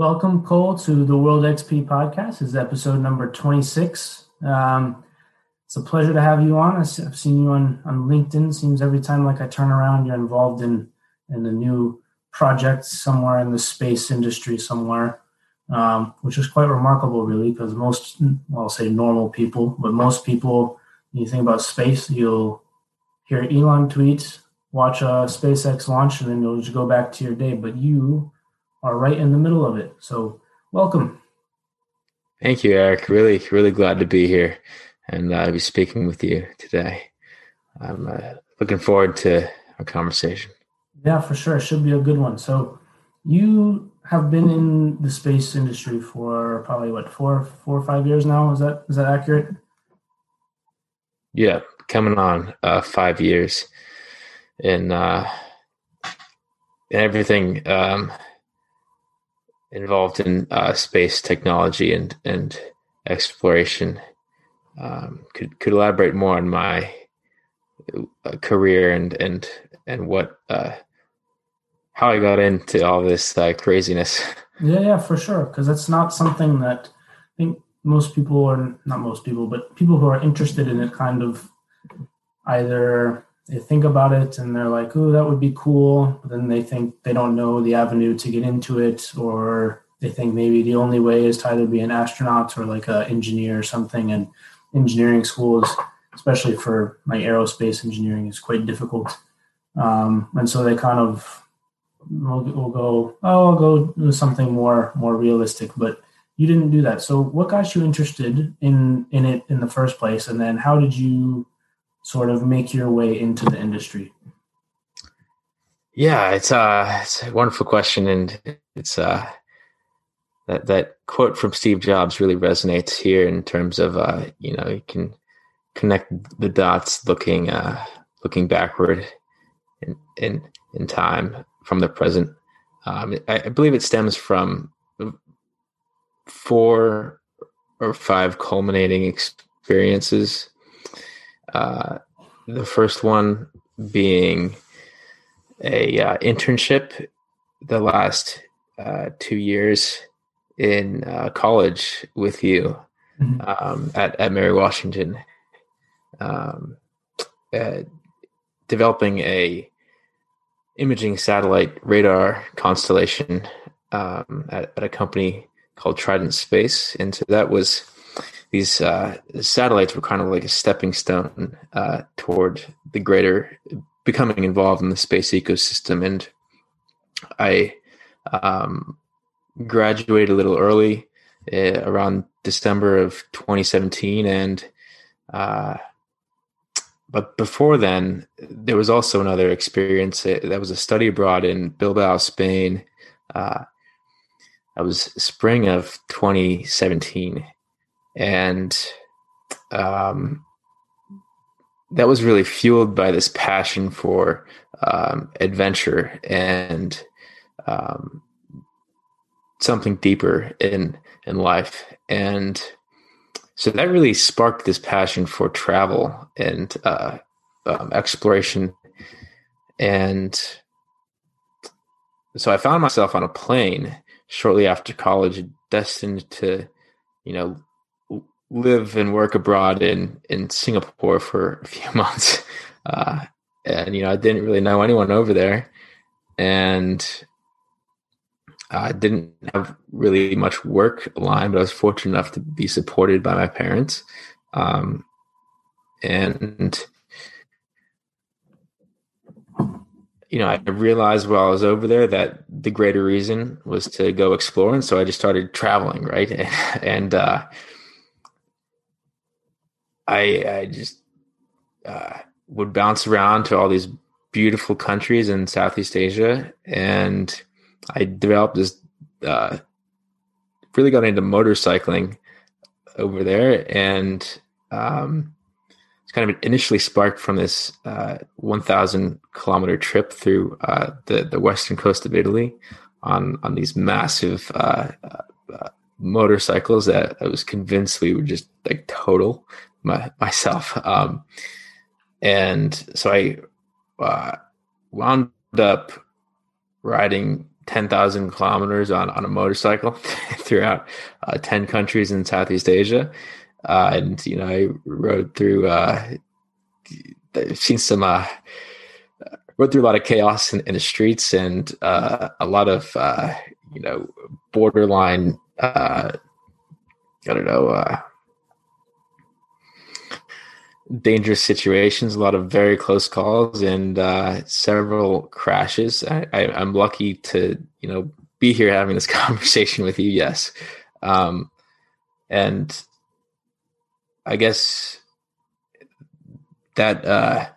Welcome, Cole, to the World XP podcast. This is episode number 26. Um, it's a pleasure to have you on. I've seen you on, on LinkedIn. Seems every time like I turn around, you're involved in, in a new project somewhere in the space industry somewhere, um, which is quite remarkable, really, because most, well, I'll say normal people, but most people, when you think about space, you'll hear Elon tweet, watch a SpaceX launch, and then you'll just go back to your day. But you are right in the middle of it. So, welcome. Thank you, Eric. Really, really glad to be here and uh, be speaking with you today. I'm uh, looking forward to our conversation. Yeah, for sure. It should be a good one. So, you have been in the space industry for probably what four, four or five years now. Is that is that accurate? Yeah, coming on uh, five years, and uh, in everything um, involved in uh, space technology and and exploration um, could could elaborate more on my uh, career and and and what uh, how I got into all this uh, craziness. Yeah, yeah, for sure. Because that's not something that I think most people are not most people, but people who are interested in it kind of either they think about it and they're like, "Oh, that would be cool," but then they think they don't know the avenue to get into it, or they think maybe the only way is to either be an astronaut or like an engineer or something, and engineering schools, especially for like aerospace engineering, is quite difficult. Um, and so they kind of will, will go, oh, I'll go do something more more realistic. But you didn't do that. So what got you interested in in it in the first place, and then how did you sort of make your way into the industry? Yeah, it's uh it's a wonderful question, and it's uh that that quote from Steve Jobs really resonates here in terms of uh, you know you can connect the dots looking uh, looking backward in in in time from the present. Um, I, I believe it stems from four or five culminating experiences. Uh, the first one being a uh, internship the last uh, two years in uh, college with you mm-hmm. um, at, at Mary Washington, um, uh, developing a imaging satellite radar constellation um, at, at, a company called Trident Space, and so that was these uh, satellites were kind of like a stepping stone uh, toward the greater becoming involved in the space ecosystem, and I um, graduated a little early uh, around December of 2017 and uh, but before then there was also another experience uh, that was a study abroad in Bilbao Spain uh, that was spring of 2017 and um, that was really fueled by this passion for um, adventure and um, something deeper in in life. And so that really sparked this passion for travel and uh, um, exploration. And so i found myself on a plane shortly after college destined to you know live and work abroad in in singapore for a few months uh, and you know i didn't really know anyone over there and I didn't have really much work aligned, but I was fortunate enough to be supported by my parents. Um, and, you know, I realized while I was over there that the greater reason was to go explore. And so I just started traveling, right? and, uh, I, I just uh, would bounce around to all these beautiful countries in Southeast Asia and I developed this, uh, really got into motorcycling over there, and um, it's kind of initially sparked from this uh, 1,000 kilometer trip through uh, the the western coast of Italy on on these massive uh, uh motorcycles that I was convinced we were just like total my, myself. Um, and so I uh, wound up riding 10,000 kilometers on, on a motorcycle throughout uh, 10 countries in Southeast Asia. Uh, and, you know, I rode through, uh, seen some, uh, rode through a lot of chaos in, in the streets and uh, a lot of, uh, you know, borderline, uh, I don't know, uh, dangerous situations, a lot of very close calls, and uh, several crashes. I, I, am lucky to you know be here having this conversation with you. Yes, um, and I guess that uh,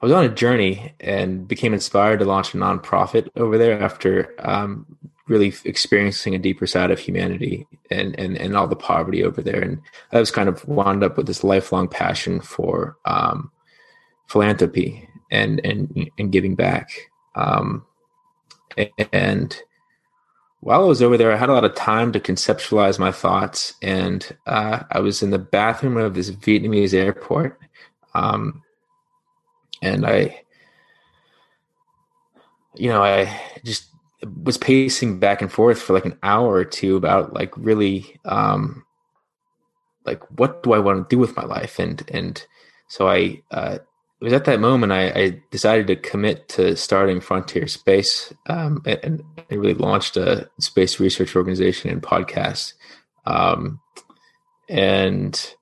I was on a journey and became inspired to launch a nonprofit over there after um, really experiencing a deeper side of humanity and, and, and all the poverty over there. And I was kind of wound up with this lifelong passion for um, philanthropy and, and, and giving back. Um, and while I was over there, I had a lot of time to conceptualize my thoughts. And uh, I was in the bathroom of this Vietnamese airport. Um, and I, you know, I just was pacing back and forth for like an hour or two about like really um like what do I want to do with my life and and so I uh it was at that moment I, I decided to commit to starting Frontier Space um, and, I really launched a space research organization and podcast. Um, and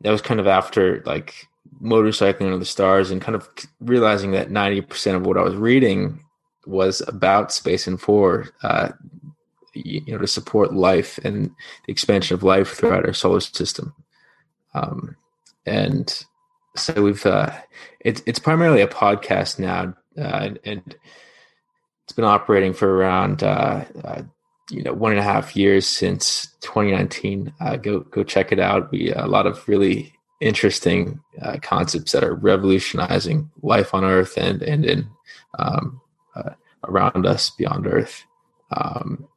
that was kind of after like motorcycling under the stars and kind of realizing that 90% of what I was reading was about Space and Four, uh, you, know, to support life and the expansion of life throughout our solar system. Um, and so we've uh, it's it's primarily a podcast now, uh, and it's been operating for around uh, uh, you know one and a half years since 2019. Uh, go go check it out. We a lot of really interesting uh, concepts that are revolutionizing life on Earth and and in um, around us beyond Earth. Um,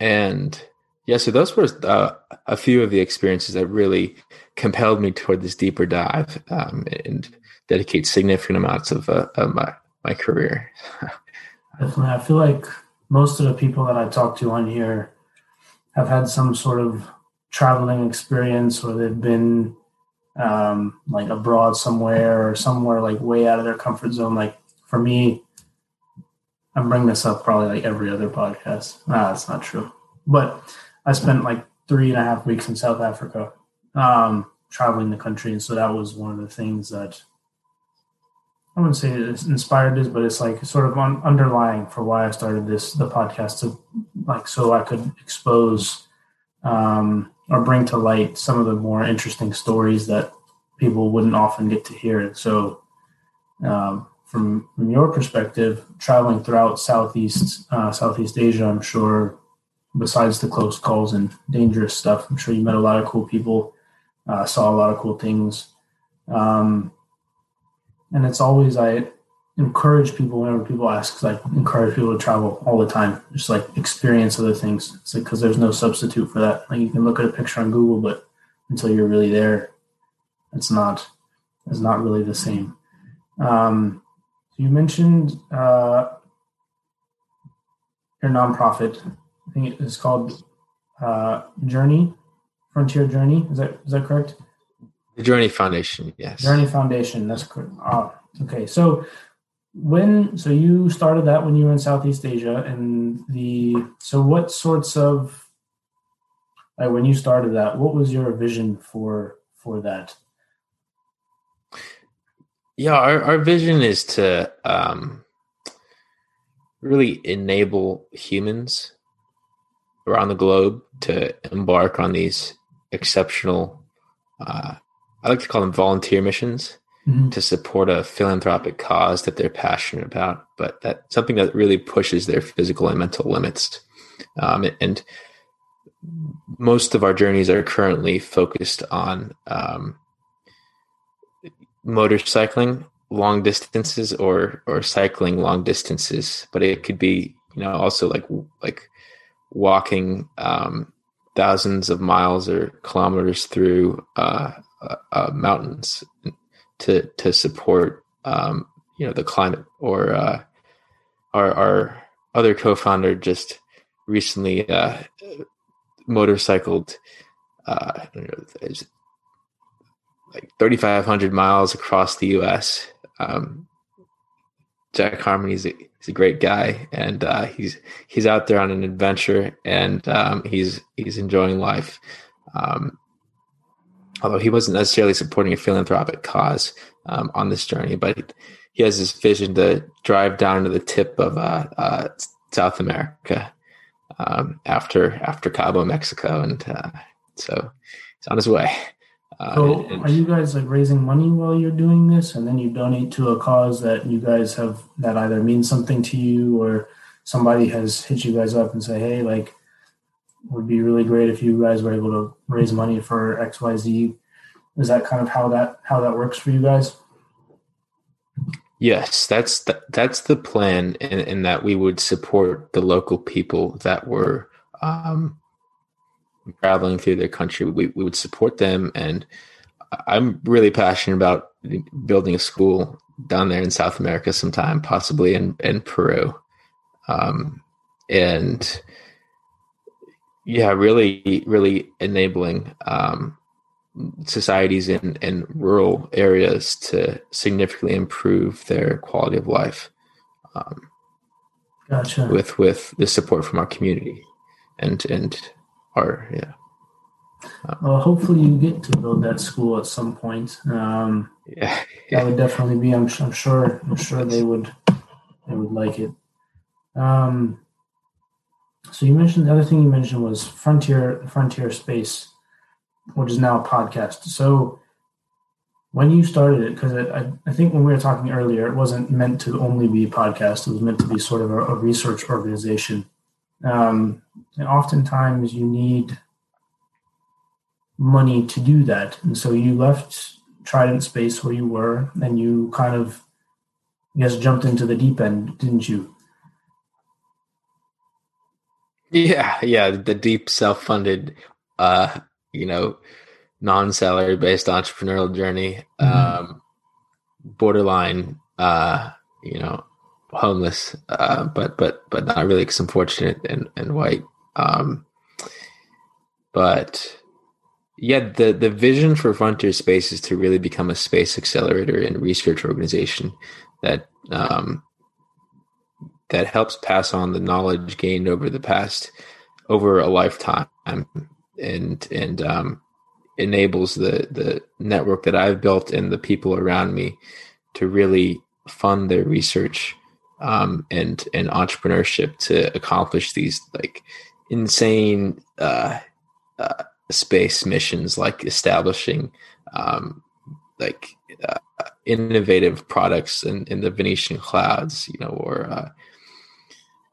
and yeah, so those were uh, a few of the experiences that really compelled me toward this deeper dive um, and dedicate significant amounts of, uh, of my, my career. Definitely. I feel like most of the people that I talk to on here have had some sort of traveling experience or they've been um, like abroad somewhere or somewhere like way out of their comfort zone. Like for me, I'm bringing this up probably like every other podcast. Nah, that's not true. But I spent like three and a half weeks in South Africa, um, traveling the country, and so that was one of the things that I wouldn't say it inspired this, but it's like sort of un- underlying for why I started this the podcast to like so I could expose um, or bring to light some of the more interesting stories that people wouldn't often get to hear. So um, from from your perspective, traveling throughout Southeast uh, Southeast Asia, I'm sure, besides the close calls and dangerous stuff, I'm sure you met a lot of cool people, uh, saw a lot of cool things, um, and it's always I encourage people whenever people ask, I encourage people to travel all the time, just like experience other things. It's like because there's no substitute for that. Like you can look at a picture on Google, but until you're really there, it's not it's not really the same. Um, you mentioned uh, your nonprofit. I think it's called uh, Journey, Frontier Journey. Is that is that correct? The Journey Foundation. Yes. Journey Foundation. That's correct. Oh, okay. So when so you started that when you were in Southeast Asia, and the so what sorts of like when you started that, what was your vision for for that? Yeah, our, our vision is to um, really enable humans around the globe to embark on these exceptional, uh, I like to call them volunteer missions mm-hmm. to support a philanthropic cause that they're passionate about, but that something that really pushes their physical and mental limits. Um, and most of our journeys are currently focused on um, motorcycling long distances or or cycling long distances but it could be you know also like like walking um, thousands of miles or kilometers through uh, uh, uh, mountains to to support um, you know the climate or uh, our our other co-founder just recently uh, motorcycled uh, like 3,500 miles across the U.S. Um, Jack Harmony is a, he's a great guy, and uh, he's he's out there on an adventure, and um, he's he's enjoying life. Um, although he wasn't necessarily supporting a philanthropic cause um, on this journey, but he has this vision to drive down to the tip of uh, uh, South America um, after after Cabo, Mexico, and uh, so he's on his way. Uh, so, and, are you guys like raising money while you're doing this, and then you donate to a cause that you guys have that either means something to you, or somebody has hit you guys up and say, "Hey, like, would be really great if you guys were able to raise money for X, Y, Z." Is that kind of how that how that works for you guys? Yes, that's the, that's the plan, in that we would support the local people that were um, traveling through their country. We, we would support them. And I'm really passionate about building a school down there in South America sometime, possibly in, in Peru. Um, and yeah, really, really enabling um, societies in, in rural areas to significantly improve their quality of life. Um, gotcha. With with the support from our community, and and or yeah. well, hopefully you get to build that school at some point. Um, yeah, that would definitely be. I'm, I'm sure. I'm sure they would. They would like it. Um, so you mentioned the other thing you mentioned was frontier frontier space, which is now a podcast. So when you started it, because I, I think when we were talking earlier, it wasn't meant to only be a podcast. It was meant to be sort of a, a research organization. Um, and oftentimes you need money to do that. And so you left Trident Space where you were and you kind of, I guess, jumped into the deep end, didn't you? Yeah, yeah, the deep self-funded, uh, you know, non-salary based entrepreneurial journey, mm-hmm. um, borderline, uh, you know, homeless, uh, but but but not really because I'm fortunate and, and white. Um, but yeah, the the vision for Frontier Space is to really become a space accelerator and research organization that um, that helps pass on the knowledge gained over the past over a lifetime and and um, enables the the network that I've built and the people around me to really fund their research um, and and entrepreneurship to accomplish these like insane uh, uh, space missions, like establishing um, like uh, innovative products in, in the Venusian clouds, you know, or uh,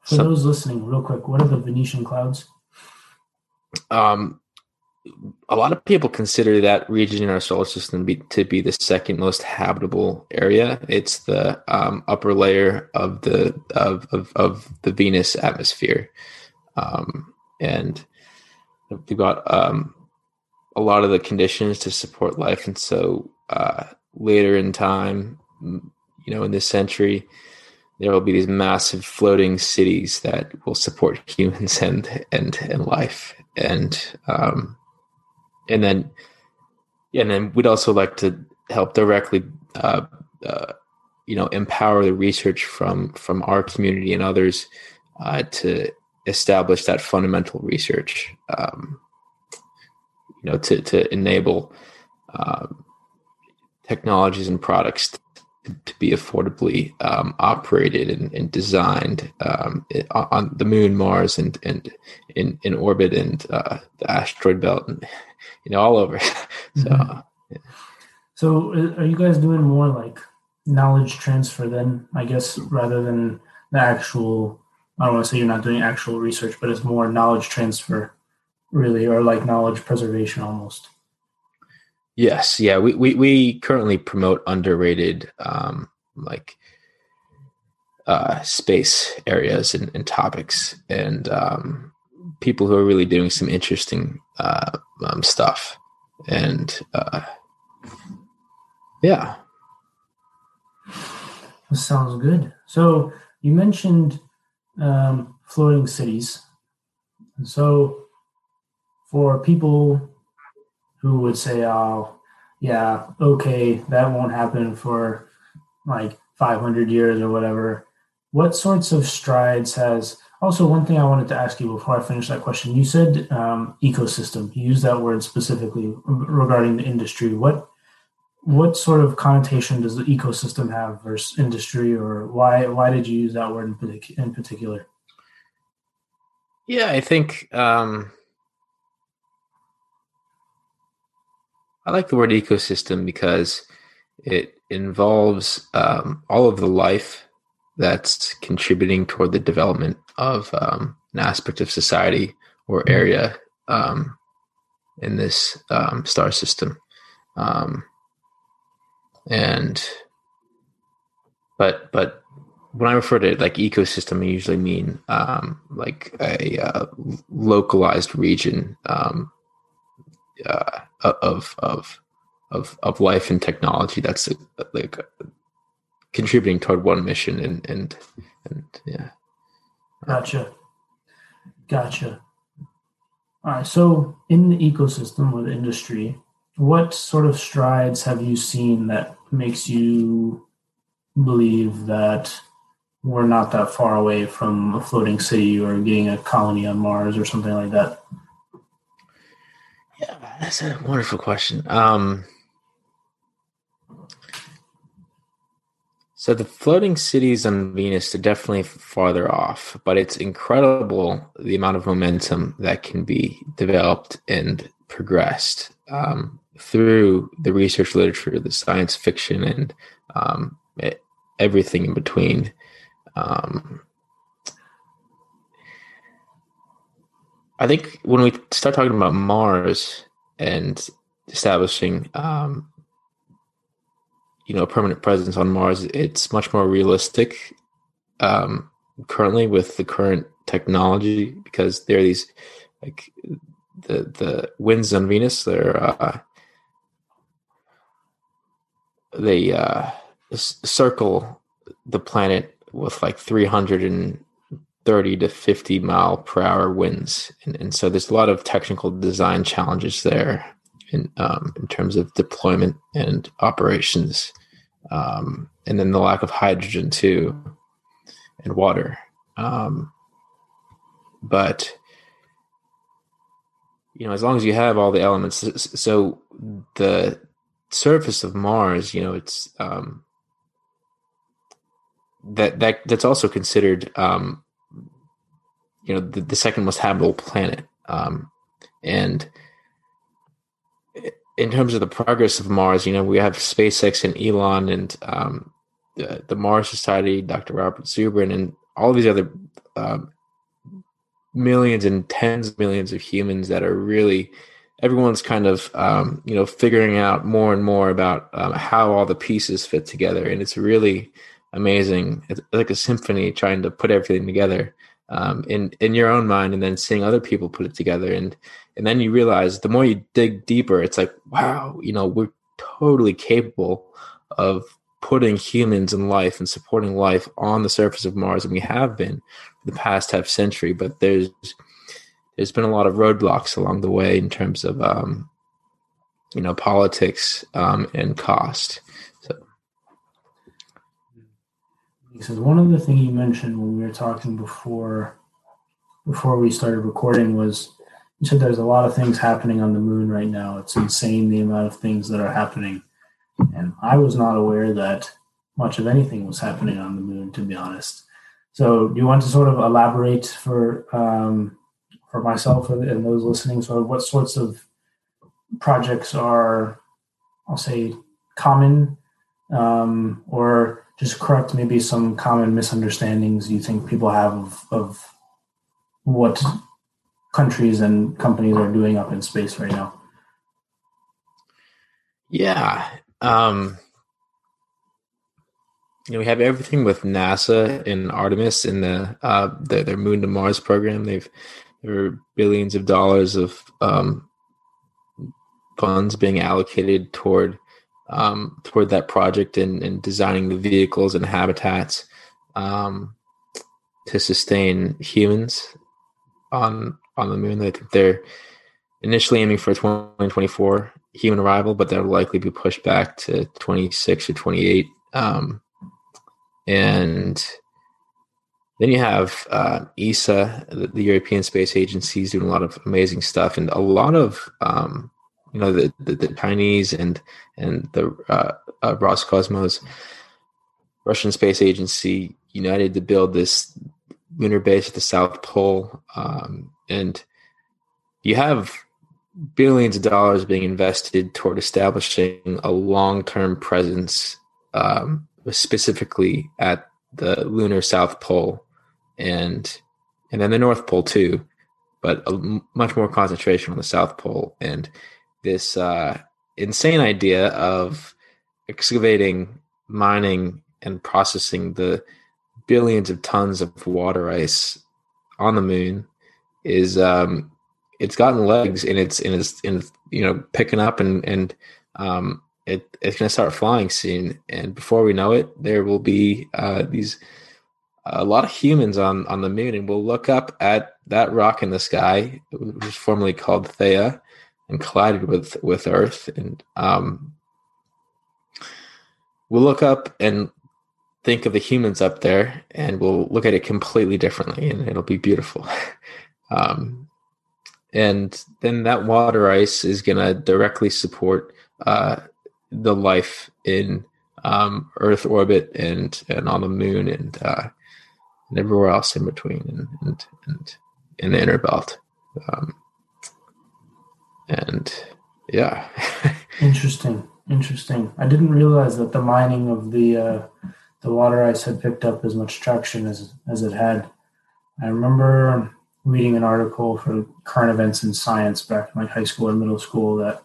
for some, those listening, real quick, what are the Venusian clouds? Um, a lot of people consider that region in our solar system be, to be the second most habitable area. It's the um, upper layer of the of, of, of the Venus atmosphere, um, and we've got um, a lot of the conditions to support life. And so uh, later in time, you know, in this century, there will be these massive floating cities that will support humans and and and life and um, and then and then we'd also like to help directly uh, uh, you know empower the research from from our community and others uh, to establish that fundamental research um, you know to to enable um, technologies and products to, to be affordably um, operated and, and designed um, on the moon, Mars, and and in, in orbit and uh, the asteroid belt, and you know all over. so, mm-hmm. yeah. so uh, are you guys doing more like knowledge transfer then? I guess rather than the actual. I don't want to say you're not doing actual research, but it's more knowledge transfer, really, or like knowledge preservation almost. Yes, yeah, we we, we currently promote underrated um, like uh, space areas and, and topics, and um, people who are really doing some interesting uh, um, stuff, and uh, yeah, that sounds good. So you mentioned um, floating cities. And so, for people who would say, "Oh, yeah, okay, that won't happen for like 500 years or whatever," what sorts of strides has also one thing i wanted to ask you before i finish that question you said um, ecosystem. You used that word specifically regarding the industry. What what sort of connotation does the ecosystem have versus industry or why why did you use that word in, partic- in particular? Yeah i think um, i like the word ecosystem because it involves um, all of the life that's contributing toward the development of um, an aspect of society or mm-hmm. area um, in this um, star system. Um, and but but when I refer to like ecosystem, I usually mean um, like a uh, localized region um, uh, of of of of life and technology that's like contributing toward one mission and and and yeah gotcha. Gotcha. All right so in the ecosystem or the industry what sort of strides have you seen that makes you believe that we're not that far away from a floating city or getting a colony on mars or something like that? Yeah that's a wonderful question. Um So the floating cities on Venus are definitely farther off, but it's incredible the amount of momentum that can be developed and progressed um, through the research literature, the science fiction, and um, it, everything in between. Um, I think when we start talking about Mars and establishing um, you know permanent presence on Mars, it's much more realistic um, currently with the current technology because there are these like the the winds on Venus. They're uh, they uh, circle the planet with like 330 to 50 mile per hour winds, and, and so there's a lot of technical design challenges there in um, in terms of deployment and operations, um, and then the lack of hydrogen too, and water. Um, but you know, as long as you have all the elements, so the surface of Mars, you know, it's um, that that that's also considered, um, you know, the, the second most habitable planet, um, and in terms of the progress of Mars, you know, we have SpaceX and Elon and um, the, the, Mars Society, Dr. Robert Zubrin, and all these other um, millions and tens of millions of humans that are really everyone's kind of um, you know figuring out more and more about um, how all the pieces fit together, and it's really amazing. It's like a symphony trying to put everything together um, in in your own mind, and then seeing other people put it together, and and then you realize the more you dig deeper, it's like wow, you know, we're totally capable of putting humans and life and supporting life on the surface of Mars, and we have been for the past half century. But there's there's been a lot of roadblocks along the way in terms of um, you know politics um, and cost. Because one of the things you mentioned when we were talking before before we started recording was you said there's a lot of things happening on the moon right now. It's insane the amount of things that are happening. And I was not aware that much of anything was happening on the moon, to be honest. So, do you want to sort of elaborate for um, for myself and those listening, sort of what sorts of projects are, I'll say, common um, or just correct maybe some common misunderstandings you think people have of, of what countries and companies are doing up in space right now. Yeah. Um, you know, we have everything with NASA and Artemis in the, uh, the their Moon to Mars program. They've there are billions of dollars of um, funds being allocated toward um, toward that project and, and, designing the vehicles and habitats um, to sustain humans on on the moon. They think they're initially aiming for 2024 human arrival, but that'll likely be pushed back to 26 or 28. Um, and then you have uh, ESA, the, the, European Space Agency, is doing a lot of amazing stuff, and a lot of um, you know the, the, the Chinese and and the uh, uh, Roscosmos, Russian Space Agency, united to build this lunar base at the South Pole, um, and you have billions of dollars being invested toward establishing a long-term presence, um, specifically at the lunar South Pole and and then the North Pole too, but much more concentration on the South Pole. And this uh, insane idea of excavating, mining, and processing the billions of tons of water ice on the moon is um, it's gotten legs and it's and it's and you know picking up and and um, it it's going to start flying soon. And before we know it, there will be uh, these a lot of humans on on the moon, and we'll look up at that rock in the sky, which was formerly called Theia, and collided with with Earth, and um, we'll look up and think of the humans up there, and we'll look at it completely differently, and it'll be beautiful. um, and then that water ice is going to directly support uh, the life in um, Earth orbit and and on the moon, and uh, and everywhere else in between and and, and in the inner belt. Um, and yeah. interesting. Interesting. I didn't realize that the mining of the uh, the water ice had picked up as much traction as as it had. I remember reading an article for current events in science back in like high school and middle school that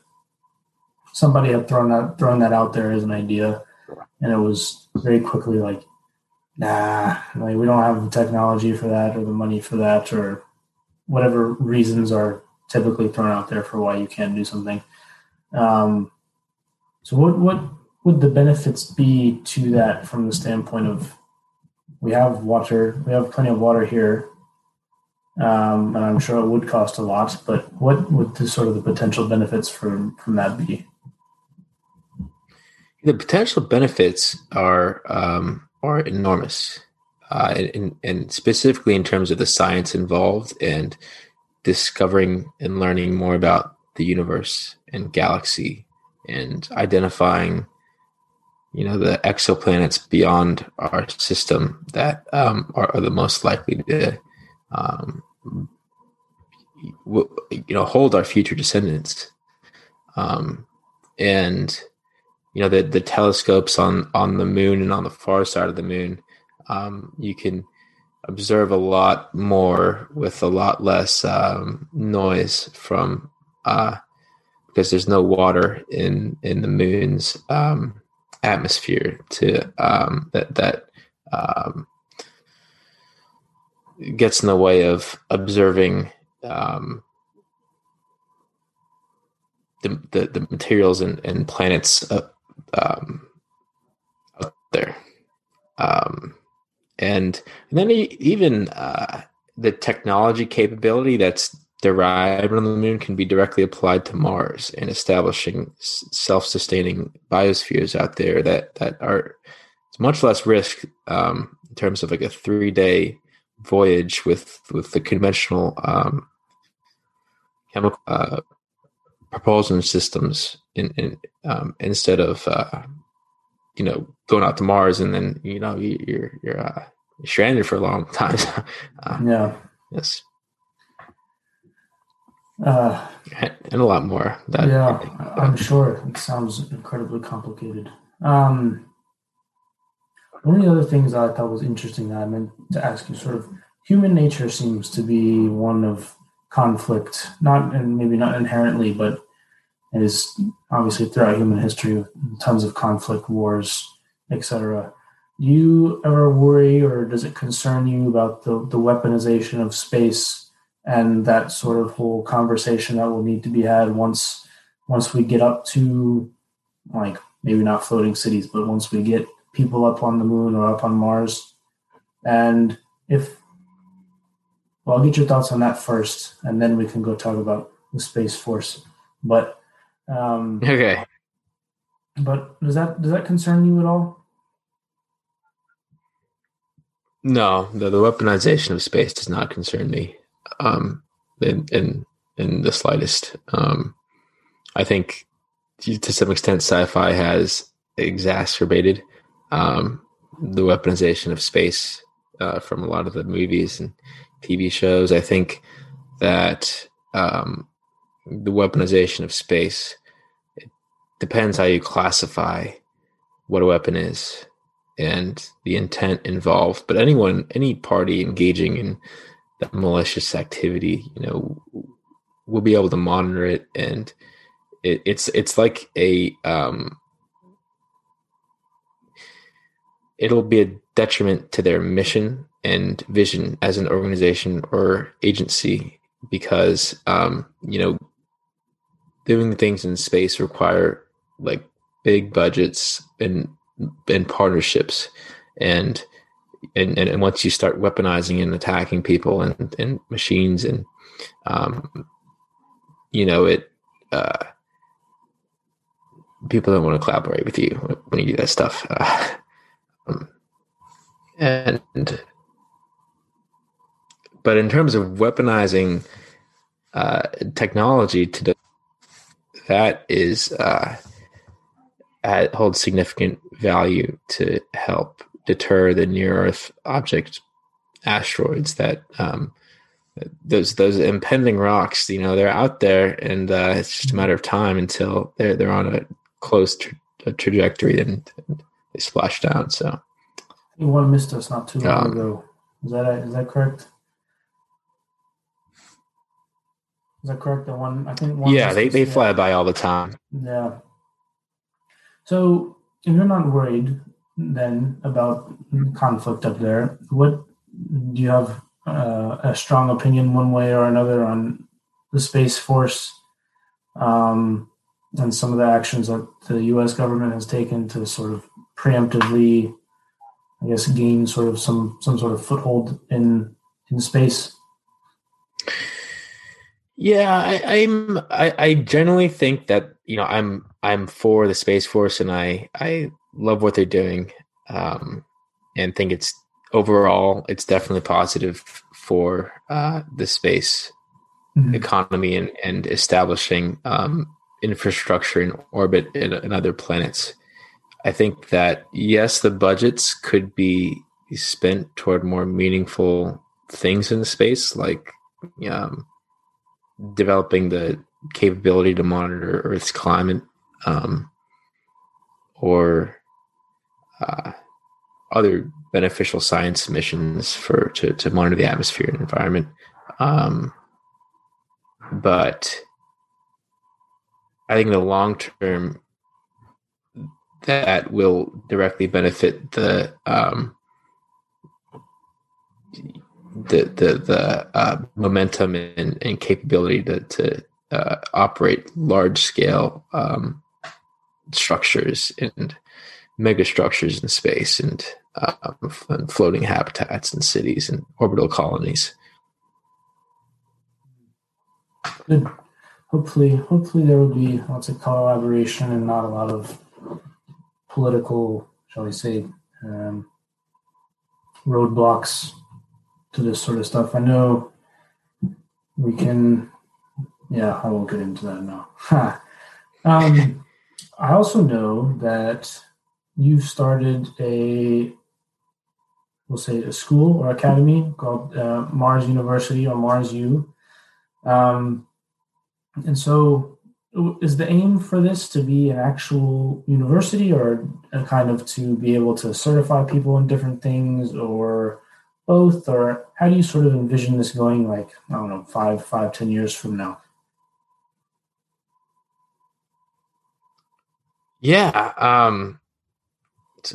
somebody had thrown that thrown that out there as an idea, and it was very quickly like nah, like we don't have the technology for that or the money for that or whatever reasons are typically thrown out there for why you can't do something. Um, so what what would the benefits be to that from the standpoint of we have water, we have plenty of water here, um, and I'm sure it would cost a lot. But what would the sort of the potential benefits from from that be? The potential benefits are um, are enormous, uh, and, and specifically in terms of the science involved and discovering and learning more about the universe and galaxy and identifying you know the exoplanets beyond our system that um, are, are, the most likely to um, you know hold our future descendants. Um, and you know the the telescopes on on the moon and on the far side of the moon um, you can observe a lot more with a lot less um, noise from uh, because there's no water in in the moon's um, atmosphere to um, that that um, gets in the way of observing um, the, the, the materials and, and planets uh, um, out there. Um, and, and then even uh, the technology capability that's derived on the moon can be directly applied to Mars in establishing self-sustaining biospheres out there that that are it's much less risk um, in terms of like a three-day voyage with with the conventional um, chemical uh, propulsion systems in, in um, instead of uh, you know going out to Mars and then you know you, are you're uh, stranded for a long time. uh, yeah. Yes. Uh, and a lot more. That, yeah, I'm sure. It sounds incredibly complicated. Um, one of the other things that I thought was interesting that I meant to ask you, sort of, human nature seems to be one of conflict, not and maybe not inherently, but is obviously throughout human history, tons of conflict, wars, etc. Do you ever worry, or does it concern you about the, the weaponization of space and that sort of whole conversation that will need to be had once once we get up to like maybe not floating cities, but once we get people up on the moon or up on Mars, and if well, I'll get your thoughts on that first, and then we can go talk about the Space Force. But um, okay. But does that does that concern you at all? No, the, the weaponization of space does not concern me, um, in in in the slightest. Um, I think to some extent, sci-fi has exacerbated um, the weaponization of space uh, from a lot of the movies and TV shows. I think that um, the weaponization of space depends how you classify what a weapon is and the intent involved. But anyone, any party engaging in that malicious activity, you know, will be able to monitor it, and it, it's it's like a um, it'll be a detriment to their mission and vision as an organization or agency because um, you know doing things in space require like big budgets and and partnerships. And and, and, once you start weaponizing and attacking people and, and machines and um, you know it uh, people don't want to collaborate with you when you do that stuff. Uh, um, and but in terms of weaponizing uh, technology to that is uh, holds significant value to help deter the near Earth object asteroids that um, those those impending rocks. You know, they're out there, and uh, it's just a matter of time until they're they're on a close tra- a trajectory and, and, they splash down. So, one missed us not too long um, ago. Is that is that correct? Is that correct? The one I think. One yeah, they they fly by all the time. Yeah. So if you're not worried then about conflict up there, what do you have uh, a strong opinion one way or another on the space force um, and some of the actions that the U.S. government has taken to sort of preemptively, I guess, gain sort of some some sort of foothold in in space? Yeah, I, am I, I generally think that you know I'm I'm for the space force and I I love what they're doing, um, and think it's overall it's definitely positive for uh, the space mm-hmm. economy and and establishing um, infrastructure in orbit in, in other planets. I think that yes, the budgets could be spent toward more meaningful things in space, like um, developing the capability to monitor Earth's climate, um, or uh, other beneficial science missions for to, to monitor the atmosphere and environment. Um, but I think in the long term, that will directly benefit the um, the the the uh, momentum and, and, capability to to uh, operate large scale um, structures and mega structures in space and, uh, and floating habitats and cities and orbital colonies. Good. Hopefully, hopefully there will be lots of collaboration and not a lot of political, shall we say, um, roadblocks to this sort of stuff. I know we can. Yeah, I won't get into that now. um, I also know that you've started a, we'll say, a school or academy called uh, Mars University or Mars U. Um, and so, is the aim for this to be an actual university or a kind of to be able to certify people in different things or both or how do you sort of envision this going like i don't know five five ten years from now? Yeah um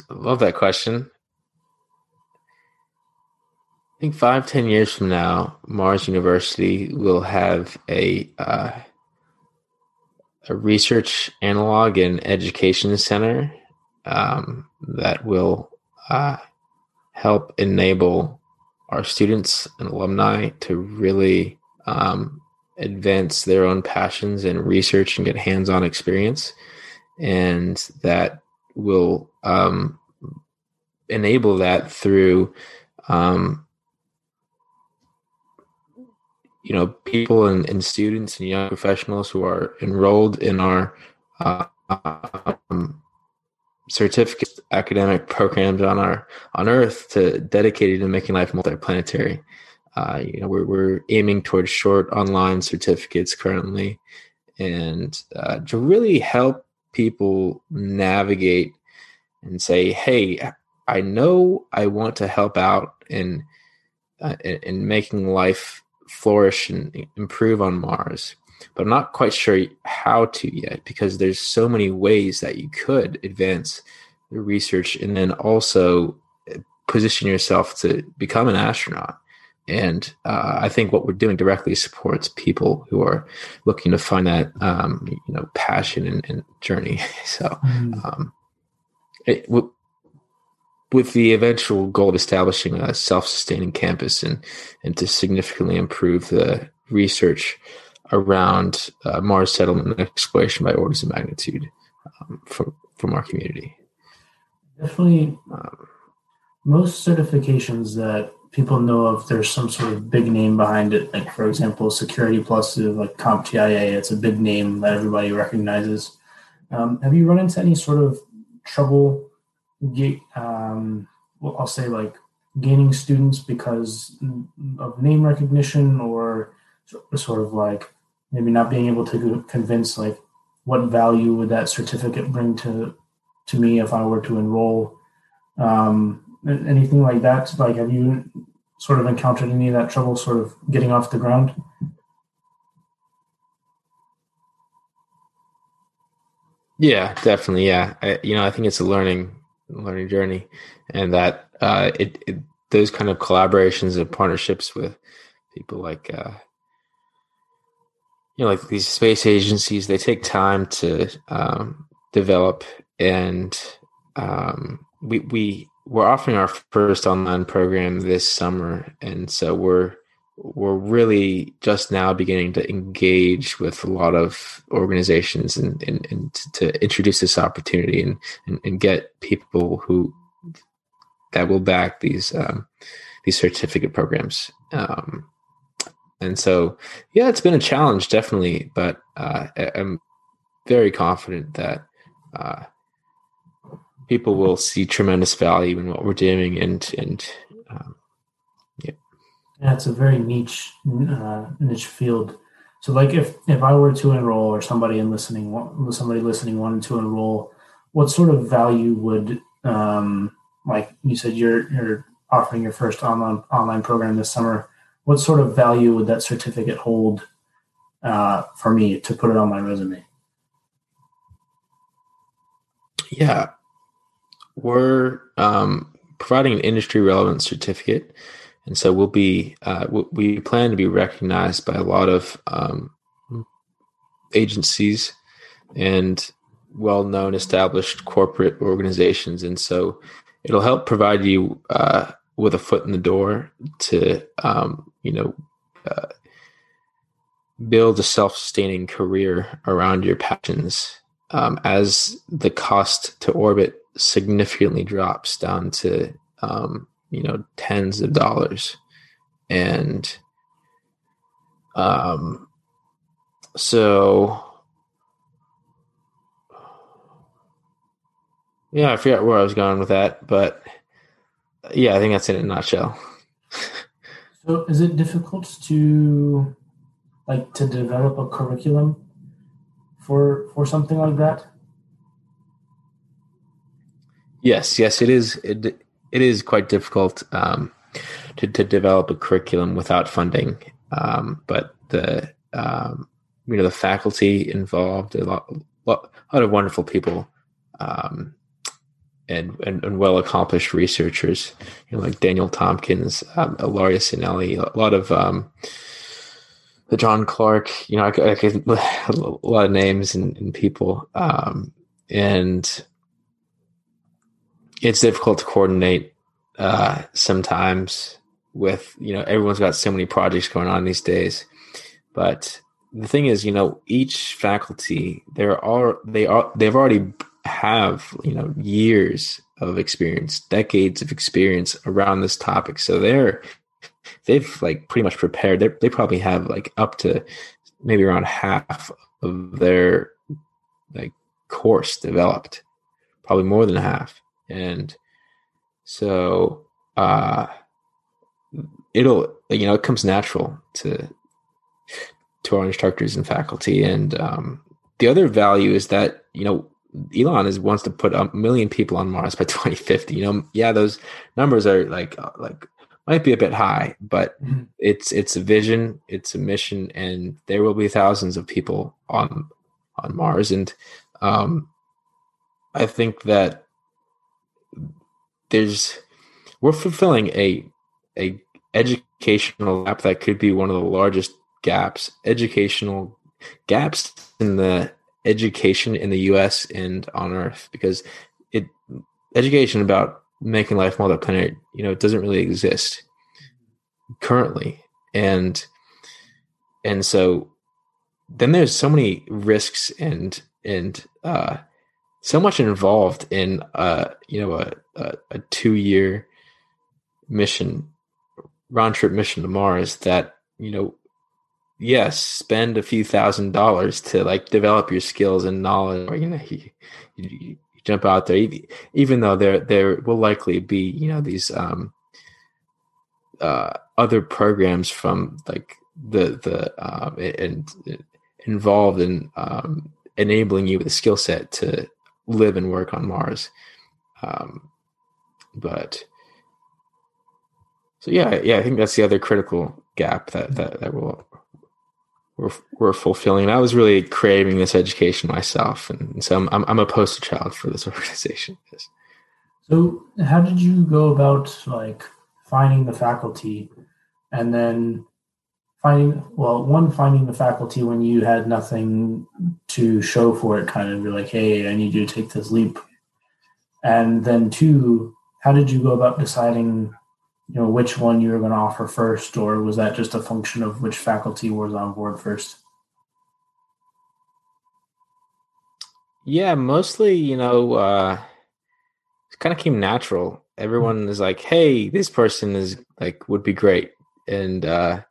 love that question. I think five ten years from now mars university will have a uh, a research analog and education center um, that will uh, help enable our students and alumni to really um, advance their own passions and research and get hands-on experience. And that will um, enable that through um, you know people and, and, students and young professionals who are enrolled in our uh, um, certificate academic programs on our on earth to dedicated to making life multiplanetary uh, you know, we're, we're aiming towards short online certificates currently, and uh, to really help people navigate and say, "Hey, I know I want to help out in uh, in making life flourish and improve on Mars." But I'm not quite sure how to yet because there's so many ways that you could advance the research and then also uh, position yourself to become an astronaut and uh, I think what we're doing directly supports people who are looking to find that um, you know passion and, and journey. So, mm. um, it, w- with the eventual goal of establishing a self-sustaining campus and and to significantly improve the research around uh, Mars settlement and exploration by orders of magnitude um, from from our community. Definitely, um, most certifications that people know of, there's some sort of big name behind it. Like for example, Security Plus, is like CompTIA, it's a big name that everybody recognizes. Um, have you run into any sort of trouble? Um, well, I'll say like gaining students because of name recognition, or sort of like maybe not being able to convince like what value would that certificate bring to to me if I were to enroll. Um, anything like that? Like, have you sort of encountered any of that trouble, sort of getting off the ground? Yeah, definitely. Yeah, I, you know, I think it's a learning learning journey, and that uh, it, it those kind of collaborations and partnerships with people like uh, you know, like these space agencies, they take time to um, develop, and um, we we we're offering our first online program this summer, and so we're we're really just now beginning to engage with a lot of organizations and, and, and to introduce this opportunity and, and, and, get people who that will back these um, these certificate programs. Um, and so, yeah, it's been a challenge, definitely, but uh, I'm very confident that uh, people will see tremendous value in what we're doing and and um, yeah. Yeah it's a very niche uh, niche field. So like if if i were to enroll or somebody in listening somebody listening wanted to enroll what sort of value would um, like you said you're you're offering your first online online program this summer what sort of value would that certificate hold uh, for me to put it on my resume? Yeah. We're um, providing an industry relevant certificate, and so we'll be uh, we plan to be recognized by a lot of um, agencies and well-known established corporate organizations, and so it'll help provide you uh, with a foot in the door to um, you know. Uh, build a self-sustaining career around your passions um, as the cost to orbit significantly drops down to um, you know tens of dollars and um so yeah i forgot where i was going with that but yeah i think that's in a nutshell so is it difficult to like to develop a curriculum for for something like that Yes, yes, it is. It it is quite difficult um, to to develop a curriculum without funding. Um, but the um, you know the faculty involved, a lot, lot, lot of wonderful people, um, and, and, and well accomplished researchers, you know, like Daniel Tompkins, um, Cinelli, a lot of um, the John Clark. You know, I, I a lot of names and, and people, um, and it's difficult to coordinate uh, sometimes with you know everyone's got so many projects going on these days but the thing is you know each faculty there are they are they've already have you know years of experience decades of experience around this topic. So they're they've like pretty much prepared. They they probably have like up to maybe around half of their like course developed probably more than half. And so uh it'll you know it comes natural to to our instructors and faculty. And um the other value is that you know Elon is wants to put a million people on Mars by 2050 you know yeah those numbers are like uh, like might be a bit high but mm-hmm. it's it's a vision it's a mission and there will be thousands of people on on Mars and um I think that there's we're fulfilling a a educational gap that could be one of the largest gaps educational gaps in the education in the US and on earth because it education about making life multiplanar you know doesn't really exist currently. And and so then there's so many risks and and uh so much involved in uh you know a a, a two year mission round trip mission to Mars that you know yes spend a few thousand dollars to like develop your skills and knowledge. Or you know you, you, jump out there. Even though there there will likely be you know these um uh other programs from like the the um and involved in um enabling you with a skill set to live and work on Mars. Um but so yeah, yeah, I think that's the other critical gap that that, that we'll, we're we're fulfilling. I was really craving this education myself, and so I'm I'm, I'm a poster child for this organization. So, how did you go about like finding the faculty, and then finding well, one finding the faculty when you had nothing to show for it, kind of you're like, hey, I need you to take this leap, and then two, how did you go about deciding you know which one you were going to offer first or was that just a function of which faculty was on board first? Yeah mostly you know uh it kind of came natural. Everyone is like hey this person is like would be great and uh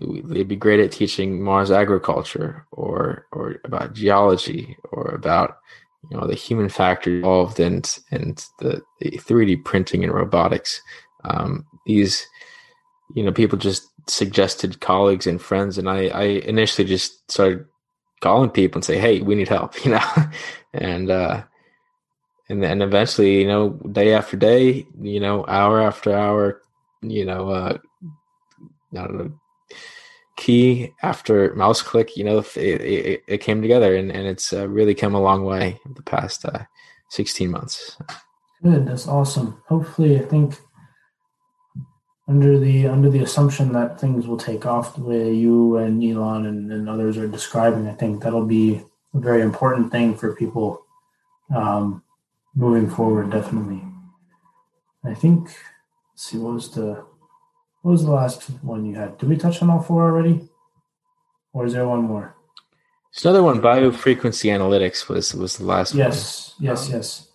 they'd be great at teaching mars agriculture or or about geology or about you know the human factor involved and and the, the 3d printing and robotics um, these you know people just suggested colleagues and friends and I, I initially just started calling people and say hey we need help you know? And uh and then eventually you know day after day you know hour after hour you know uh i don't know key after mouse click you know it, it, it came together and, and it's uh, really come a long way the past uh, 16 months. Good that's awesome. Hopefully i think under the under the assumption that things will take off the way you and Elon and, and others are describing, I think that'll be a very important thing for people um, moving forward. Definitely. I think. see, what was the what was the last one you had? Did we touch on all four already, or is there one more? There's another one. Biofrequency analytics was was the last yes, one. Yes, yes, yes.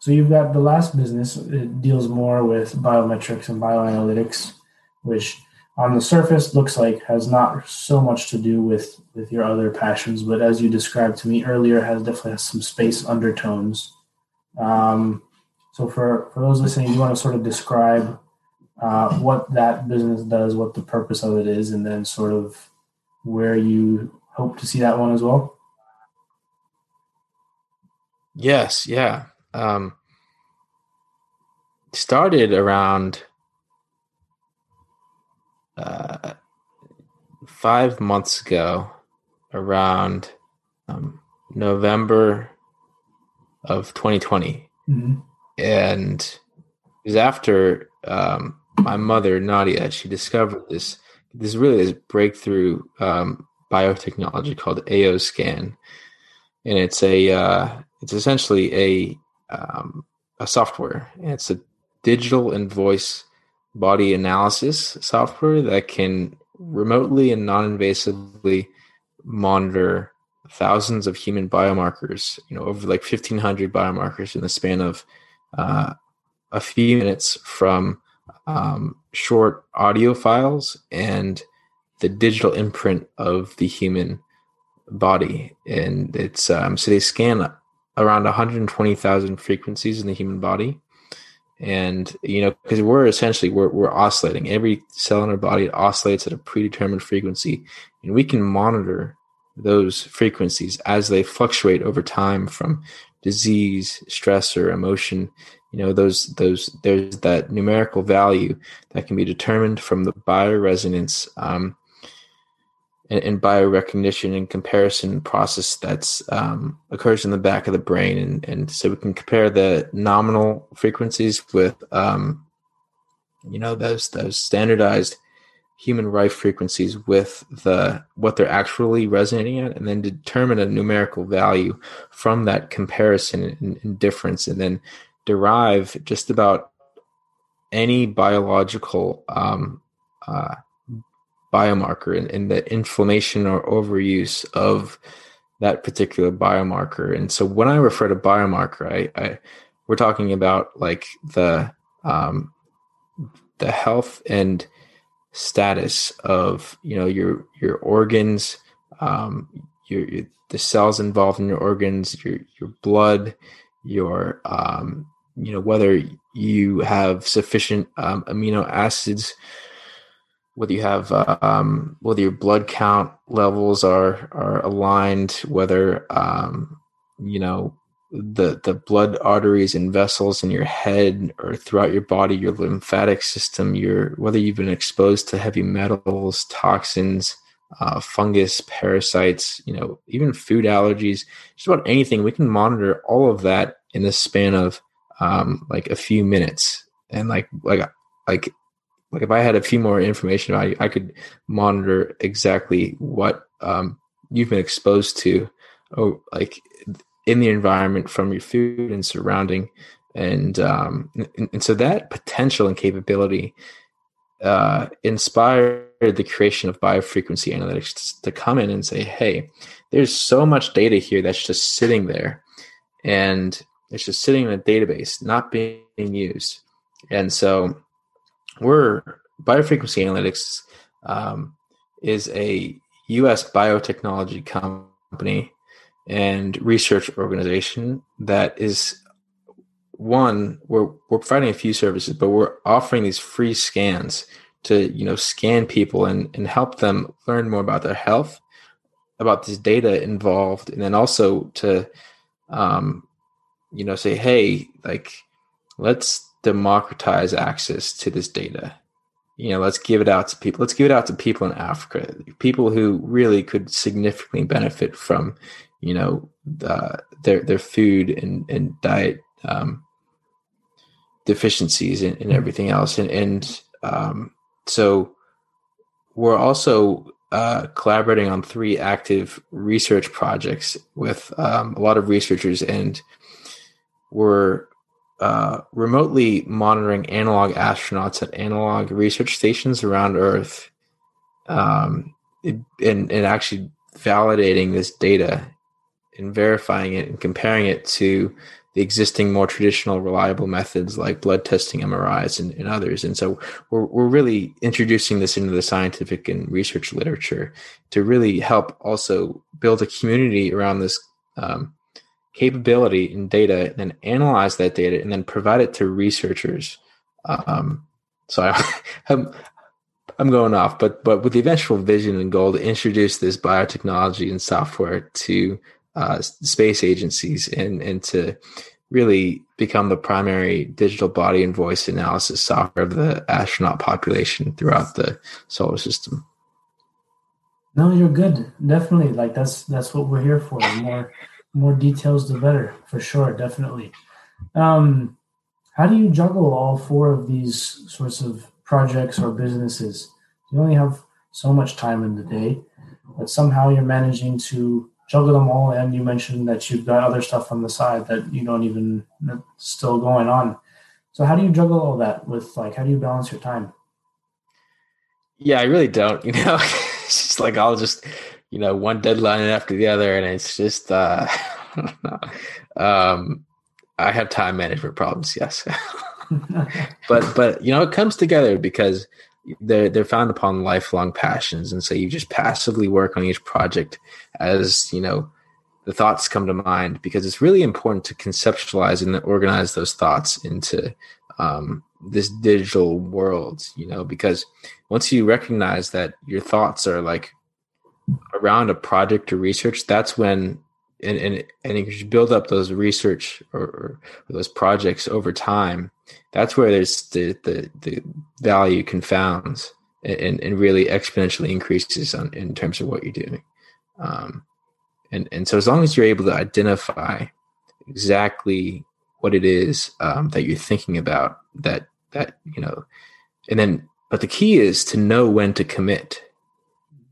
So you've got the last business. It deals more with biometrics and bioanalytics, which on the surface looks like has not so much to do with with your other passions, but as you described to me earlier, has definitely has some space undertones. Um, so for for those listening, you want to sort of describe uh, what that business does, what the purpose of it is, and then sort of where you hope to see that one as well. Yes, yeah um, started around uh, five months ago, around um, November of 2020. Mm-hmm. And it was after um, my mother, Nadia, she discovered this, this really this breakthrough um, biotechnology called AOScan. And it's a, uh, it's essentially a um, a software. It's a digital and voice body analysis software that can remotely and non-invasively monitor thousands of human biomarkers, you know, over like 1500 biomarkers in the span of uh, a few minutes from um, short audio files and the digital imprint of the human body. And it's um, so they scan around 120,000 frequencies in the human body. And you know, because we're essentially we're we're oscillating. Every cell in our body oscillates at a predetermined frequency, and we can monitor those frequencies as they fluctuate over time from disease, stress, or emotion. You know, those those there's that numerical value that can be determined from the bioresonance um, and, and biorecognition and comparison process that's um, occurs in the back of the brain, and and so we can compare the nominal frequencies with um, you know those those standardized human rife frequencies with the what they're actually resonating at and then determine a numerical value from that comparison and, and, difference and then derive just about any biological um, uh, biomarker and, and the inflammation or overuse of that particular biomarker. And so when i refer to biomarker i, I we're talking about like the um, the health and status of you know your your organs um your, your, the cells involved in your organs your your blood your um you know whether you have sufficient um, amino acids whether you have um, whether your blood count levels are are aligned whether um, you know the the blood arteries and vessels in your head or throughout your body, your lymphatic system, your whether you've been exposed to heavy metals, toxins, uh, fungus, parasites, you know, even food allergies, just about anything. We can monitor all of that in the span of um, like a few minutes, and like like like like if I had a few more information about you, I could monitor exactly what um, you've been exposed to. Oh, like in the environment from your food and surrounding and um, and, and, so that potential and capability uh, inspired the creation of biofrequency analytics to come in and say hey there's so much data here that's just sitting there and it's just sitting in a database not being used and so we're biofrequency analytics um, is a us biotechnology company and research organization that is one we're we're providing a few services but we're offering these free scans to you know scan people and and help them learn more about their health about this data involved and then also to um you know say hey like let's democratize access to this data. You know let's give it out to people let's give it out to people in africa people who really could significantly benefit from you know the, their their food and and diet um, deficiencies and, and, everything else. And and um, so we're also uh, collaborating on three active research projects with um, a lot of researchers and we're uh, remotely monitoring analog astronauts at analog research stations around earth um, and, and actually validating this data and verifying it and comparing it to the existing more traditional reliable methods like blood testing mris and, and, others. And so we're, we're really introducing this into the scientific and research literature to really help also build a community around this um, capability in data and then analyze that data and then provide it to researchers um, so I, I'm, I'm going off, but but with the eventual vision and goal to introduce this biotechnology and software to uh, space agencies and and to really become the primary digital body and voice analysis software of the astronaut population throughout the solar system. No, you're good. Definitely, like that's that's what we're here for. More more details, the better, for sure. Definitely. Um, how do you juggle all four of these sorts of projects or businesses? You only have so much time in the day, but somehow you're managing to juggle them all. And you mentioned that you've got other stuff on the side that you don't even still going on. So how do you juggle all that with like how do you balance your time? Yeah, I really don't. You know, it's just like I'll just you know one deadline after the other, and it's just uh, um, I have time management problems. Yes, but but you know it comes together because they're they're found upon lifelong passions, and so you just passively work on each project as you know the thoughts come to mind because it's really important to conceptualize and organize those thoughts into um, this digital world you know because once you recognize that your thoughts are like around a project or research that's when and and, and you build up those research or, or, those projects over time that's where there's the the, the value confounds and, and really exponentially increases on, in terms of what you're doing. Um, and and so as long as you're able to identify exactly what it is um, that you're thinking about that that you know and then but the key is to know when to commit.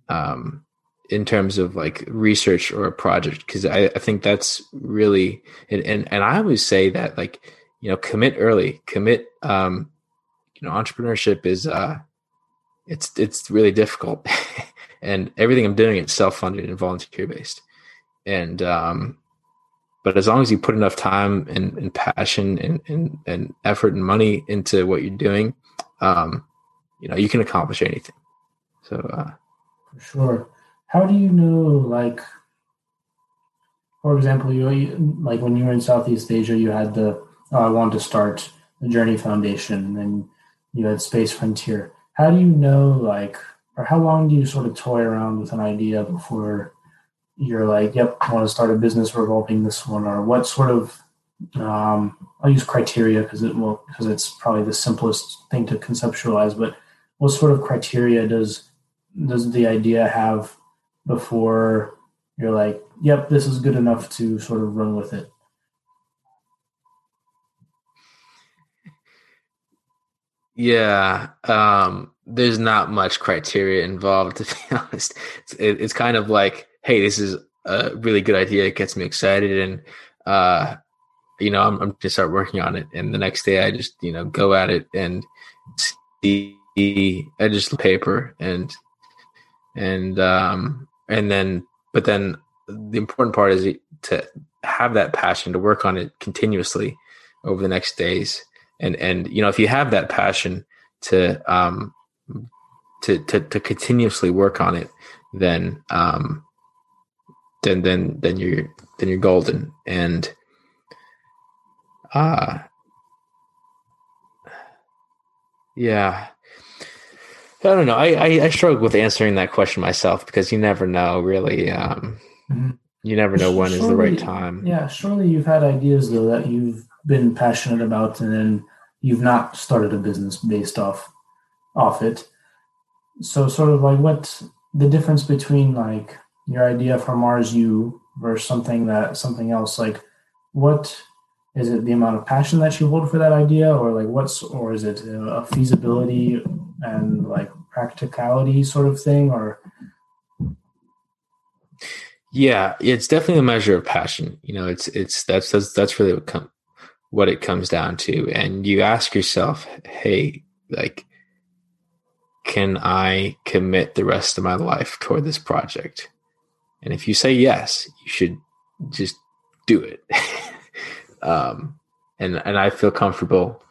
Um, in terms of like research or a project because I, I, think that's really and, and and i always say that like you know commit early commit um you know entrepreneurship is uh it's it's really difficult. And everything i'm doing is self-funded and volunteer based and um but as long as you put enough time and, and passion and, and, and effort and money into what you're doing um you know you can accomplish anything. So uh for sure how do you know like for example you, like when you were in southeast asia you had the oh, i want to start the journey foundation and then you had space frontier. How do you know like or how long do you sort of toy around with an idea before you're like yep i want to start a business revolving this one? Or what sort of um, i'll use criteria because it will because it's probably the simplest thing to conceptualize but what sort of criteria does does the idea have before you're like, yep, this is good enough to sort of run with it? Yeah, um, there's not much criteria involved, to be honest. It's, it, it's kind of like, hey, this is a really good idea. It gets me excited, and uh, you know, I'm, I'm just start working on it. And the next day, I just you know go at it and see. I just paper and and um, and then but then the important part is to have that passion to work on it continuously over the next days. And and you know if you have that passion to um to to, to continuously work on it then um then then then you're then you're golden. And uh yeah I don't know. I, I, I struggle with answering that question myself because you never know, really. Um, mm-hmm. You never know when surely, is the right time. Yeah, surely you've had ideas though that you've been passionate about, and then you've not started a business based off off it. So, sort of like what the difference between like your idea for Mars U versus something that something else. Like, what is it? The amount of passion that you hold for that idea, or like what's, or is it a feasibility and like practicality sort of thing or? Yeah it's definitely a measure of passion you know it's it's that's that's, that's really what, come, what it comes down to and you ask yourself hey like can i commit the rest of my life toward this project? And if you say yes you should just do it. Um and and i feel comfortable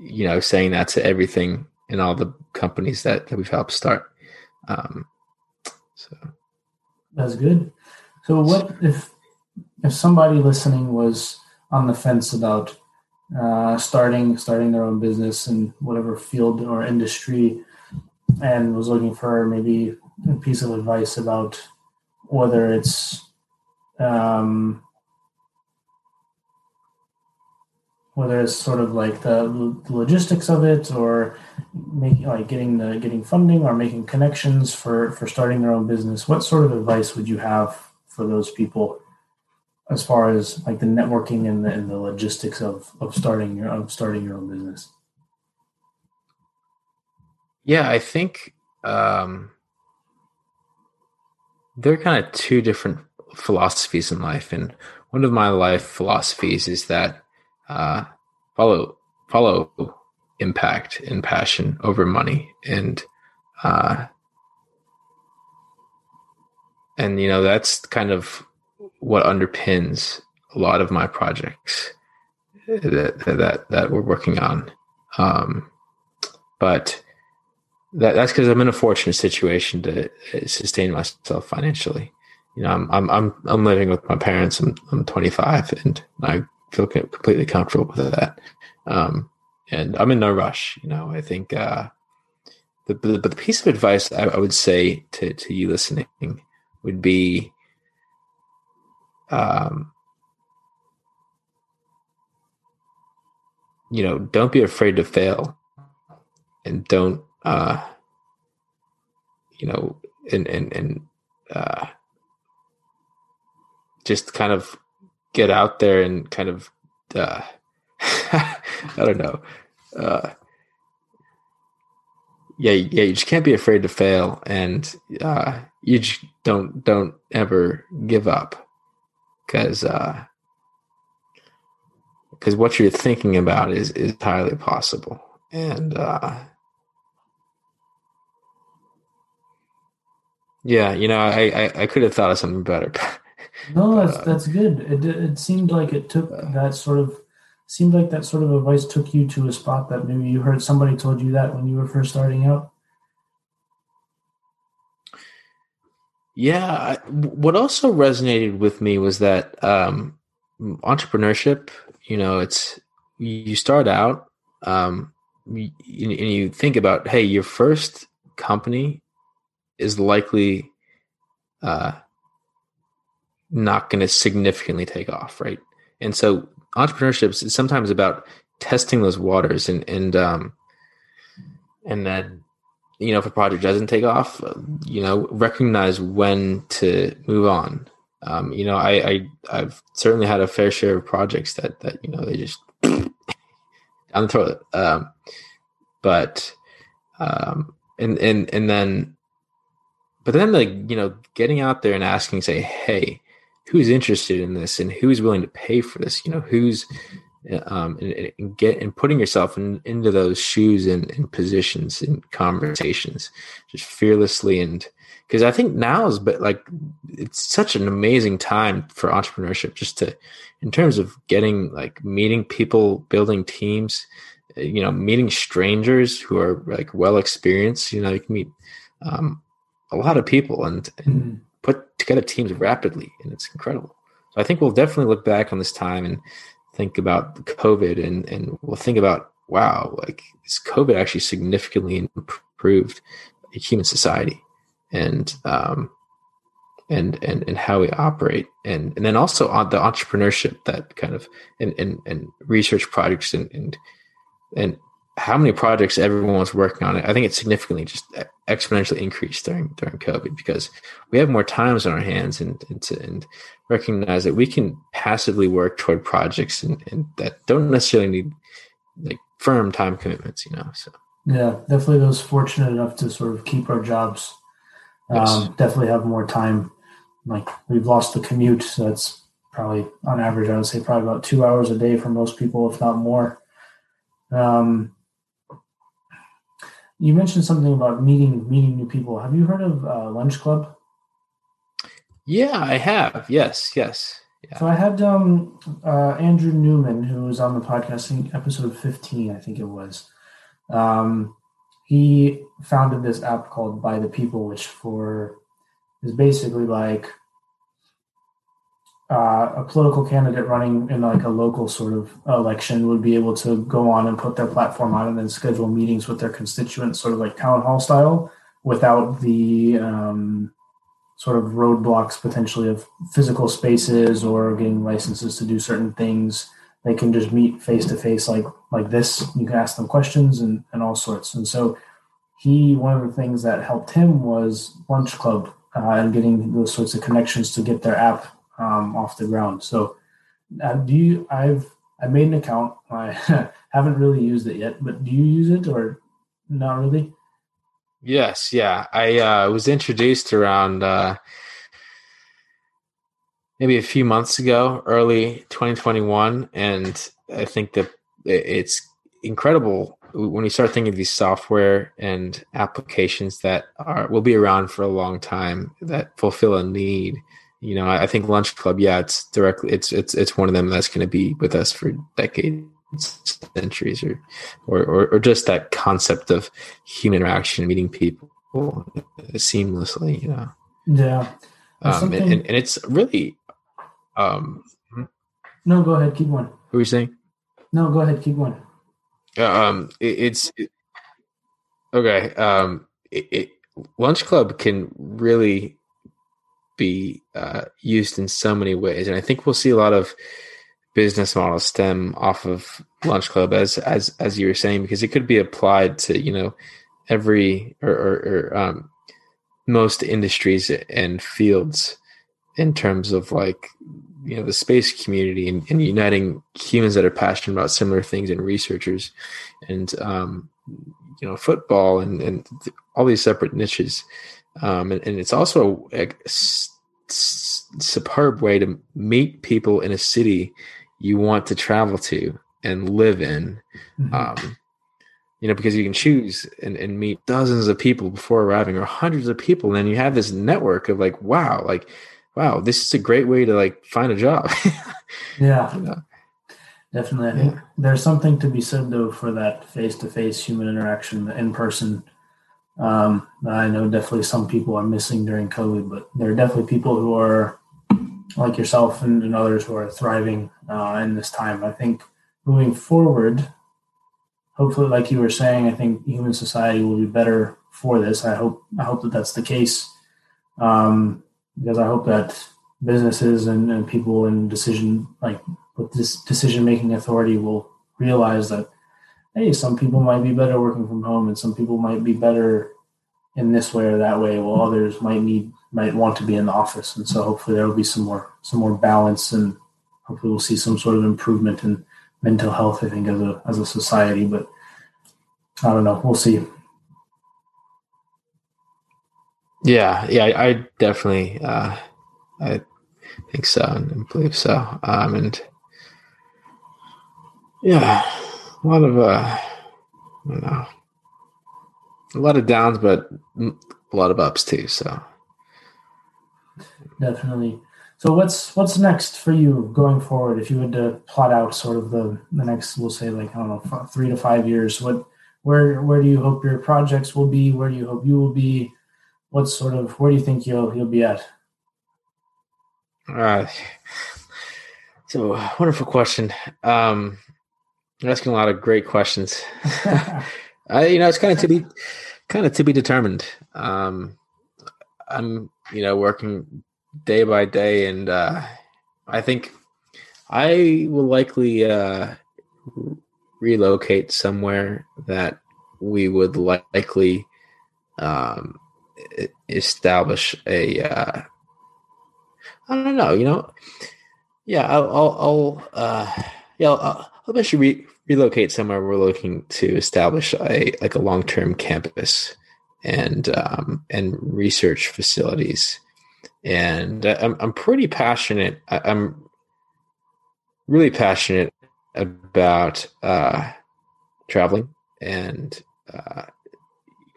you know saying that to everything in all the companies that, that we've helped start. Um, so that's good. So what if if somebody listening was on the fence about uh, starting starting their own business in whatever field or industry, and was looking for maybe a piece of advice about whether it's um, whether it's sort of like the, logistics of it or making like getting the getting funding or making connections for for starting their own business what sort of advice would you have for those people as far as like the networking and the, and the logistics of of starting your of starting your own business? Yeah i think um there are kind of two different philosophies in life and one of my life philosophies is that uh, follow follow impact and passion over money and uh and you know that's kind of what underpins a lot of my projects that that that we're working on. Um but that that's because i'm in a fortunate situation to sustain myself financially. You know i'm i'm i'm, I'm living with my parents. I'm, I'm 25 and i completely comfortable with that um and I'm in no rush. You know, I think, uh, the, the, but the piece of advice I, I, would say to, to you listening would be, um, you know, don't be afraid to fail and don't, uh, you know, and, and, and, uh, just kind of get out there and kind of, uh, I don't know, uh, yeah, yeah, you just can't be afraid to fail, and uh, you just don't don't ever give up, because because uh, what you're thinking about is is highly possible, and uh, yeah, you know, I, I, I could have thought of something better. no, that's uh, that's good. It it seemed like it took uh, that sort of seemed like that sort of advice took you to a spot that maybe you heard somebody told you that when you were first starting out yeah what also resonated with me was that um, entrepreneurship you know it's you start out um, and you think about hey your first company is likely uh, not going to significantly take off right? And so entrepreneurship is sometimes about testing those waters and and um and then you know if a project doesn't take off you know recognize when to move on. Um you know i i i've certainly had a fair share of projects that that you know they just down the toilet. Um but um and and and then but then like you know getting out there and asking say hey who's interested in this and who's willing to pay for this you know who's um, and, and, get and putting yourself in, into those shoes and, and positions and conversations just fearlessly and because I think now is but like it's such an amazing time for entrepreneurship just to in terms of getting like meeting people building teams you know meeting strangers who are like well experienced you know you can meet um, a lot of people and, and mm-hmm put together teams rapidly, and it's incredible. So I think we'll definitely look back on this time and think about COVID, and and we'll think about wow, like this COVID actually significantly improved human society, and um, and and and how we operate, and and then also on the entrepreneurship that kind of and and, and research projects and and and how many projects everyone was working on. I think it significantly just exponentially increased during during COVID because we have more times on our hands and and, to, and recognize that we can passively work toward projects and, and that don't necessarily need like firm time commitments, you know. So yeah, definitely those fortunate enough to sort of keep our jobs um, yes. definitely have more time. Like we've lost the commute, so that's probably on average I would say probably about two hours a day for most people, if not more. Um, you mentioned something about meeting meeting new people. Have you heard of uh, Lunch Club? Yeah, I have. Yes, yes. Yeah. So I had um, uh, Andrew Newman, who was on the podcasting episode 15, I think it was. Um, he founded this app called By the People, which for is basically like uh, a political candidate running in like a local sort of election would be able to go on and put their platform on and then schedule meetings with their constituents, sort of like town hall style, without the um, sort of roadblocks potentially of physical spaces or getting licenses to do certain things. They can just meet face to face like like this. You can ask them questions and, and all sorts. And so he one of the things that helped him was Lunch Club uh, and getting those sorts of connections to get their app um, off the ground. So, uh, do you? I've I made an account. I haven't really used it yet, but do you use it or not really? Yes, yeah. I uh, was introduced around uh, maybe a few months ago, early 2021, and I think that it's incredible when you start thinking of these software and applications that are will be around for a long time that fulfill a need you know i, I think lunch club yeah it's directly it's it's it's one of them that's going to be with us for decades centuries or, or or or just that concept of human interaction meeting people seamlessly you know Yeah. Um, and, and, and it's really um No, go ahead. Keep going. who are you saying No, go ahead. Keep going. um it, it's it- okay um it, it lunch club can really be uh, used in so many ways. And i think we'll see a lot of business models stem off of lunch club as as as you were saying because it could be applied to you know every or, or, or um most industries and fields in terms of like you know the space community and, and uniting humans that are passionate about similar things and researchers and um, you know football and, and all these separate niches um, and, and it's also a s- s- superb way to meet people in a city you want to travel to and live in Mhm. um, you know, because you can choose and, and meet dozens of people before arriving or hundreds of people. And then you have this network of like, wow, like, wow, this is a great way to like find a job. yeah. you know? Definitely. I think there's something to be said though for that face to face human interaction in person. Um, I know definitely some people are missing during COVID, but there are definitely people who are like yourself and, and others who are thriving uh, in this time. I think moving forward, hopefully, like you were saying, I think human society will be better for this. I hope I hope that that's the case um, because I hope that businesses and, and people in decision like with this decision making authority will realize that hey some people might be better working from home and some people might be better in this way or that way while others might need might want to be in the office and so hopefully there will be some more some more balance and hopefully we'll see some sort of improvement in mental health i think as a as a society but i don't know we'll see yeah. Yeah. I, definitely, uh, I think so and believe so. Um, and yeah, a lot of, uh, I don't know, a lot of downs, but a lot of ups too. So, definitely. So what's what's next for you going forward? If you had to plot out sort of the the next we'll say like i don't know three to five years what where where do you hope your projects will be? Where do you hope you will be? What sort of where do you think you'll you'll be at? Uh, so wonderful question. Um, you're asking a lot of great questions. I, you know, it's kind of to be, kind of to be determined. Um, I'm, you know, working day by day, and uh, I think I will likely uh, relocate somewhere that we would likely um, establish a. Uh, I don't know. You know, yeah, I'll, I'll, I'll uh, yeah, I'll, I'll eventually re- relocate somewhere. We're looking to establish a like a long term campus and um, and research facilities. And I'm I'm pretty passionate. I'm really passionate about uh, traveling, and uh,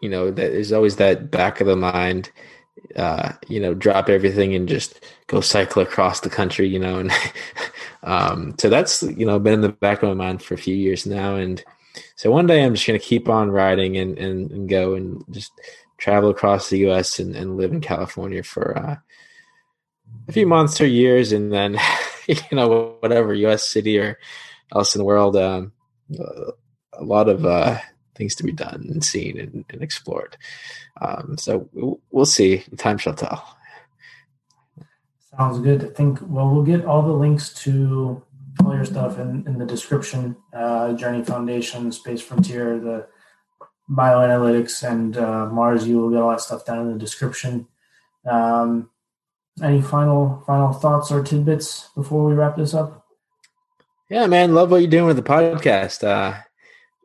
you know, that there's always that back of the mind uh, you know, drop everything and just go cycle across the country, you know, and um, so that's you know been in the back of my mind for a few years now, and so one day I'm just gonna keep on riding and and, and go and just travel across the U.S. and, and live in California for uh, a few months or years, and then you know whatever U.S. city or else in the world, um, a lot of uh, things to be done and seen and, and explored. Um, so we'll, we'll see. Time shall tell. Sounds good. I think, well, we'll get all the links to all your stuff in, in the description uh, Journey Foundation, Space Frontier, the bioanalytics, and uh, Mars. You will get all that stuff down in the description. Um, any final final thoughts or tidbits before we wrap this up? Yeah, man, love what you're doing with the podcast. Uh,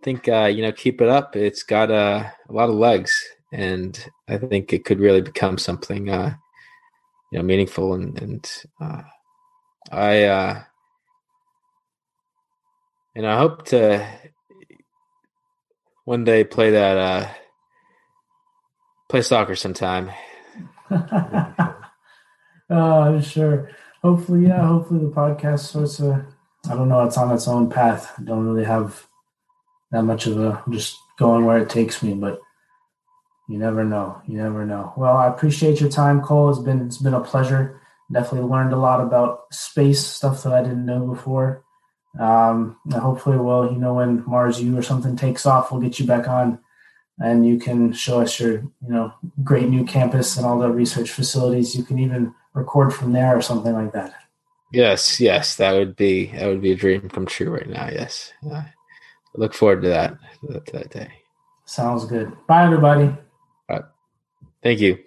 think uh, you know, keep it up. It's got uh, a lot of legs, and I think it could really become something uh, you know meaningful. And, and uh, I uh, and I hope to one day play that uh play soccer sometime. uh, sure. Hopefully, yeah. Hopefully, the podcast starts I don't know. It's on its own path. I don't really have that much of a just going where it takes me, but you never know. You never know. Well, I appreciate your time, Cole. It's been it's been a pleasure. Definitely learned a lot about space stuff that I didn't know before. Um, hopefully, well, you know, when Mars U or something takes off, we'll get you back on, and you can show us your, you know, great new campus and all the research facilities. You can even record from there or something like that. Yes, yes, that would be that would be a dream come true right now. Yes, uh, look forward to that that day. Sounds good. Bye, everybody. Thank you.